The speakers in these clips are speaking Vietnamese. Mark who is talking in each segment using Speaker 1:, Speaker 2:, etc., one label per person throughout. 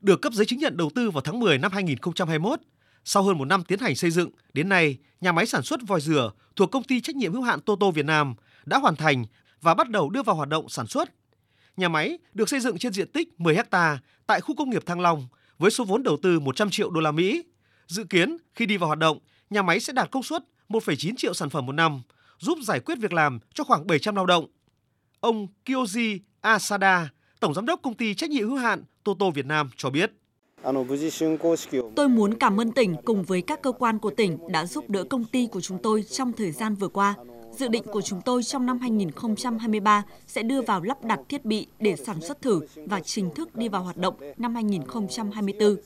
Speaker 1: được cấp giấy chứng nhận đầu tư vào tháng 10 năm 2021. Sau hơn một năm tiến hành xây dựng, đến nay, nhà máy sản xuất vòi rửa thuộc công ty trách nhiệm hữu hạn Toto Việt Nam đã hoàn thành và bắt đầu đưa vào hoạt động sản xuất. Nhà máy được xây dựng trên diện tích 10 ha tại khu công nghiệp Thăng Long với số vốn đầu tư 100 triệu đô la Mỹ. Dự kiến khi đi vào hoạt động, nhà máy sẽ đạt công suất 1,9 triệu sản phẩm một năm, giúp giải quyết việc làm cho khoảng 700 lao động. Ông Kyoji Asada, Tổng Giám đốc Công ty Trách nhiệm hữu hạn Toto Việt Nam cho biết.
Speaker 2: Tôi muốn cảm ơn tỉnh cùng với các cơ quan của tỉnh đã giúp đỡ công ty của chúng tôi trong thời gian vừa qua. Dự định của chúng tôi trong năm 2023 sẽ đưa vào lắp đặt thiết bị để sản xuất thử và chính thức đi vào hoạt động năm 2024.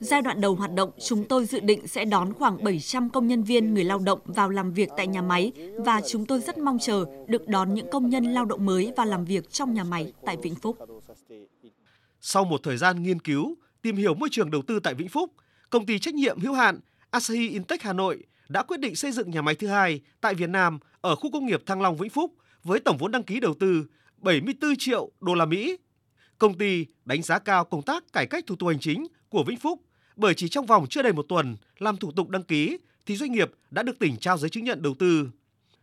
Speaker 2: Giai đoạn đầu hoạt động, chúng tôi dự định sẽ đón khoảng 700 công nhân viên người lao động vào làm việc tại nhà máy và chúng tôi rất mong chờ được đón những công nhân lao động mới vào làm việc trong nhà máy tại Vĩnh Phúc.
Speaker 1: Sau một thời gian nghiên cứu, tìm hiểu môi trường đầu tư tại Vĩnh Phúc, công ty trách nhiệm hữu hạn Asahi Intech Hà Nội đã quyết định xây dựng nhà máy thứ hai tại Việt Nam ở khu công nghiệp Thăng Long Vĩnh Phúc với tổng vốn đăng ký đầu tư 74 triệu đô la Mỹ. Công ty đánh giá cao công tác cải cách thủ tục hành chính của Vĩnh Phúc bởi chỉ trong vòng chưa đầy một tuần làm thủ tục đăng ký thì doanh nghiệp đã được tỉnh trao giấy chứng nhận đầu tư.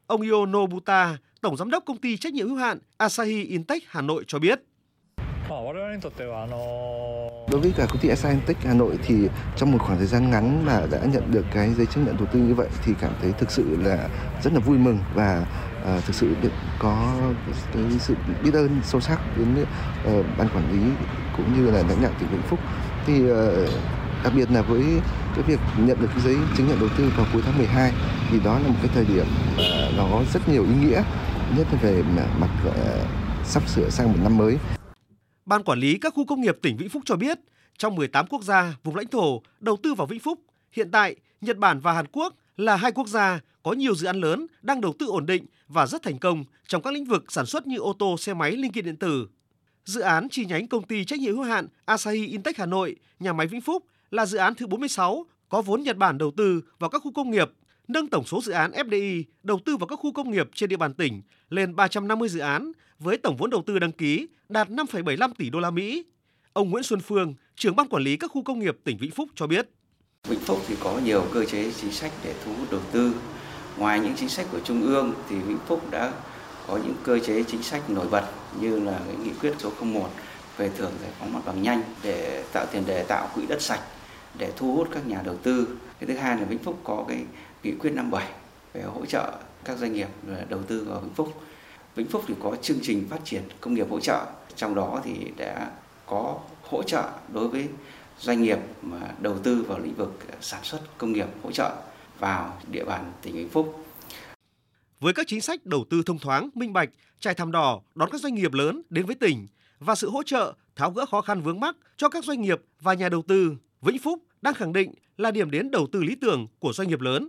Speaker 1: Ông Yonobuta, tổng giám đốc công ty trách nhiệm hữu hạn Asahi Intech Hà Nội cho biết.
Speaker 3: Đối với cả công ty Scientech Hà Nội thì trong một khoảng thời gian ngắn mà đã nhận được cái giấy chứng nhận đầu tư như vậy thì cảm thấy thực sự là rất là vui mừng và uh, thực sự được có cái sự biết ơn sâu sắc đến uh, ban quản lý cũng như là lãnh đạo tỉnh Vĩnh Phúc. Thì uh, đặc biệt là với cái việc nhận được cái giấy chứng nhận đầu tư vào cuối tháng 12 thì đó là một cái thời điểm mà nó có rất nhiều ý nghĩa nhất là về mặt uh, sắp sửa sang một năm mới.
Speaker 1: Ban quản lý các khu công nghiệp tỉnh Vĩnh Phúc cho biết, trong 18 quốc gia vùng lãnh thổ đầu tư vào Vĩnh Phúc, hiện tại Nhật Bản và Hàn Quốc là hai quốc gia có nhiều dự án lớn đang đầu tư ổn định và rất thành công trong các lĩnh vực sản xuất như ô tô, xe máy, linh kiện điện tử. Dự án chi nhánh công ty trách nhiệm hữu hạn Asahi Intech Hà Nội, nhà máy Vĩnh Phúc là dự án thứ 46 có vốn Nhật Bản đầu tư vào các khu công nghiệp, nâng tổng số dự án FDI đầu tư vào các khu công nghiệp trên địa bàn tỉnh lên 350 dự án với tổng vốn đầu tư đăng ký đạt 5,75 tỷ đô la Mỹ. Ông Nguyễn Xuân Phương, trưởng ban quản lý các khu công nghiệp tỉnh Vĩnh Phúc cho biết.
Speaker 4: Vĩnh Phúc thì có nhiều cơ chế chính sách để thu hút đầu tư. Ngoài những chính sách của Trung ương thì Vĩnh Phúc đã có những cơ chế chính sách nổi bật như là cái nghị quyết số 01 về thưởng giải phóng mặt bằng nhanh để tạo tiền đề tạo quỹ đất sạch để thu hút các nhà đầu tư. Cái thứ hai là Vĩnh Phúc có cái nghị quyết 57 về hỗ trợ các doanh nghiệp đầu tư vào Vĩnh Phúc. Vĩnh Phúc thì có chương trình phát triển công nghiệp hỗ trợ, trong đó thì đã có hỗ trợ đối với doanh nghiệp mà đầu tư vào lĩnh vực sản xuất công nghiệp hỗ trợ vào địa bàn tỉnh Vĩnh Phúc.
Speaker 1: Với các chính sách đầu tư thông thoáng, minh bạch, trải thảm đỏ đón các doanh nghiệp lớn đến với tỉnh và sự hỗ trợ tháo gỡ khó khăn vướng mắc cho các doanh nghiệp và nhà đầu tư, Vĩnh Phúc đang khẳng định là điểm đến đầu tư lý tưởng của doanh nghiệp lớn